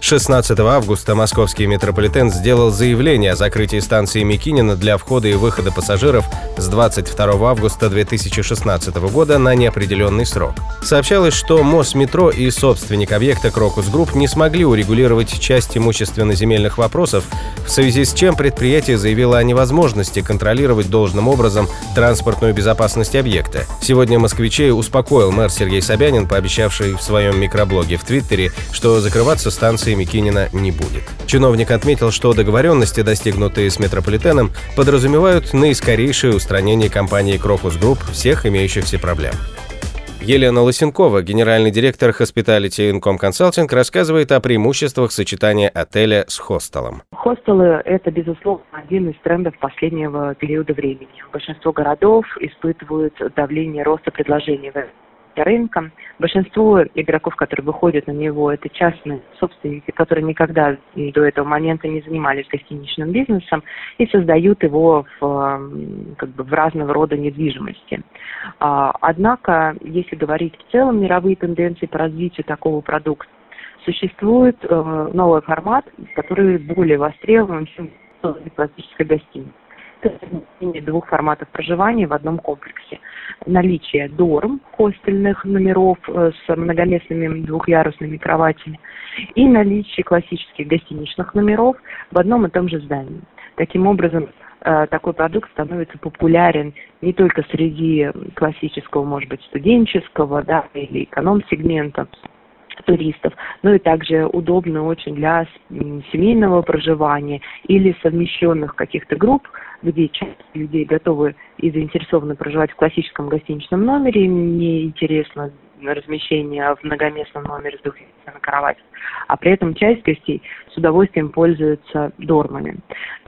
16 августа московский метрополитен сделал заявление о закрытии станции Микинина для входа и выхода пассажиров с 22 августа 2016 года на неопределенный срок. Сообщалось, что Мосметро и собственник объекта Crocus Group не смогли урегулировать часть имущественно-земельных вопросов, в связи с чем предприятие заявило о невозможности контролировать должным образом транспортную безопасность объекта. Сегодня москвичей успокоил мэр Сергей Собянин, пообещавший в своем микроблоге в Твиттере, что закрываться станции станции Мякинино не будет. Чиновник отметил, что договоренности, достигнутые с метрополитеном, подразумевают наискорейшее устранение компании Crocus Group всех имеющихся проблем. Елена Лысенкова, генеральный директор Hospitality Income Consulting, рассказывает о преимуществах сочетания отеля с хостелом. Хостелы – это, безусловно, один из трендов последнего периода времени. Большинство городов испытывают давление роста предложений в рынка. Большинство игроков, которые выходят на него, это частные собственники, которые никогда до этого момента не занимались гостиничным бизнесом и создают его в, как бы, в разного рода недвижимости. А, однако, если говорить в целом мировые тенденции по развитию такого продукта, существует э, новый формат, который более востребован, чем классическая гостиница двух форматов проживания в одном комплексе. Наличие дорм, хостельных номеров э, с многоместными двухъярусными кроватями и наличие классических гостиничных номеров в одном и том же здании. Таким образом, э, такой продукт становится популярен не только среди классического, может быть, студенческого да, или эконом-сегмента, туристов, но и также удобно очень для семейного проживания или совмещенных каких-то групп, где часть людей готовы и заинтересованы проживать в классическом гостиничном номере, не интересно размещение в многоместном номере с двухместной кроватью, а при этом часть гостей с удовольствием пользуются дормами.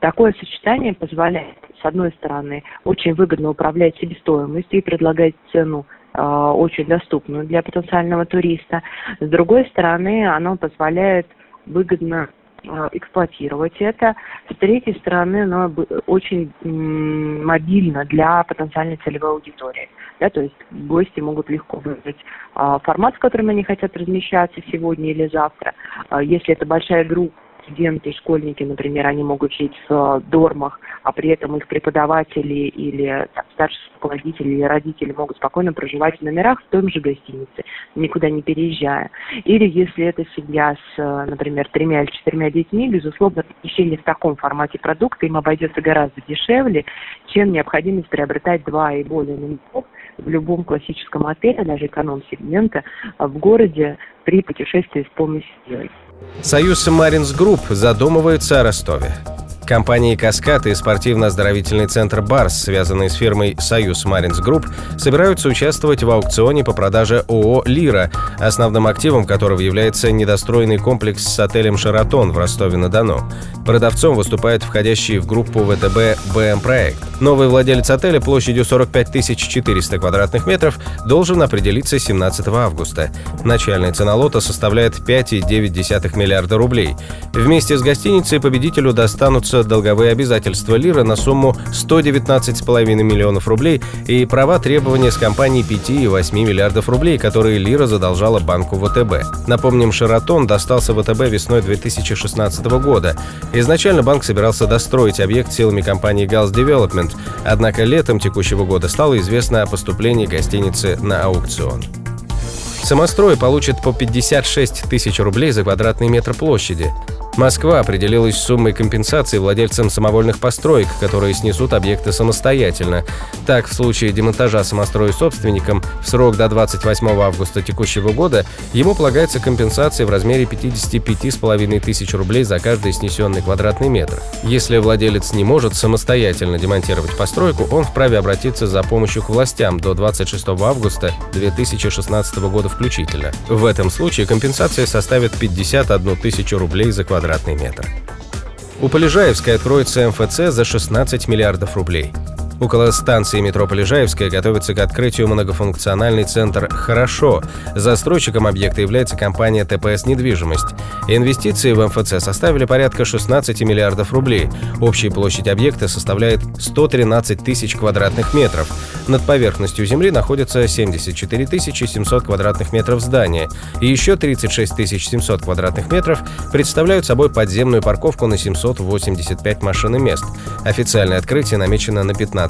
Такое сочетание позволяет, с одной стороны, очень выгодно управлять себестоимостью и предлагать цену очень доступную для потенциального туриста. С другой стороны, оно позволяет выгодно Э, эксплуатировать это. С третьей стороны, оно очень мобильно для потенциальной целевой аудитории. Да, то есть гости могут легко выбрать формат, в котором они хотят размещаться сегодня или завтра. Если это большая группа, студенты, школьники, например, они могут жить в дормах, а при этом их преподаватели или там, старшие руководители или родители могут спокойно проживать в номерах в том же гостинице, никуда не переезжая. Или если это семья с, например, тремя или четырьмя детьми, безусловно, размещение в таком формате продукта им обойдется гораздо дешевле, чем необходимость приобретать два и более номеров в любом классическом отеле, даже эконом-сегмента, в городе при путешествии с полной семьей. Союз Маринс Групп задумывается о Ростове. Компании «Каскад» и спортивно-оздоровительный центр «Барс», связанные с фирмой «Союз Маринс Групп», собираются участвовать в аукционе по продаже ООО «Лира», основным активом которого является недостроенный комплекс с отелем «Шератон» в Ростове-на-Дону. Продавцом выступает входящий в группу ВТБ «БМ-проект». Новый владелец отеля площадью 45 400 квадратных метров должен определиться 17 августа. Начальная цена лота составляет 5,9 миллиарда рублей. Вместе с гостиницей победителю достанутся долговые обязательства Лира на сумму 119,5 миллионов рублей и права требования с компанией 5 и 8 миллиардов рублей, которые Лира задолжала банку ВТБ. Напомним, Шаратон достался ВТБ весной 2016 года. Изначально банк собирался достроить объект силами компании Gals Development, однако летом текущего года стало известно о поступлении гостиницы на аукцион. Самострой получит по 56 тысяч рублей за квадратный метр площади. Москва определилась суммой компенсации владельцам самовольных построек, которые снесут объекты самостоятельно. Так, в случае демонтажа самостроя собственникам в срок до 28 августа текущего года ему полагается компенсация в размере 55,5 тысяч рублей за каждый снесенный квадратный метр. Если владелец не может самостоятельно демонтировать постройку, он вправе обратиться за помощью к властям до 26 августа 2016 года включительно. В этом случае компенсация составит 51 тысячу рублей за квадратный квадратный метр. У Полежаевской откроется МФЦ за 16 миллиардов рублей. Около станции метро Полежаевская готовится к открытию многофункциональный центр «Хорошо». Застройщиком объекта является компания ТПС «Недвижимость». Инвестиции в МФЦ составили порядка 16 миллиардов рублей. Общая площадь объекта составляет 113 тысяч квадратных метров. Над поверхностью земли находится 74 700 квадратных метров здания, и еще 36 700 квадратных метров представляют собой подземную парковку на 785 машин и мест. Официальное открытие намечено на 15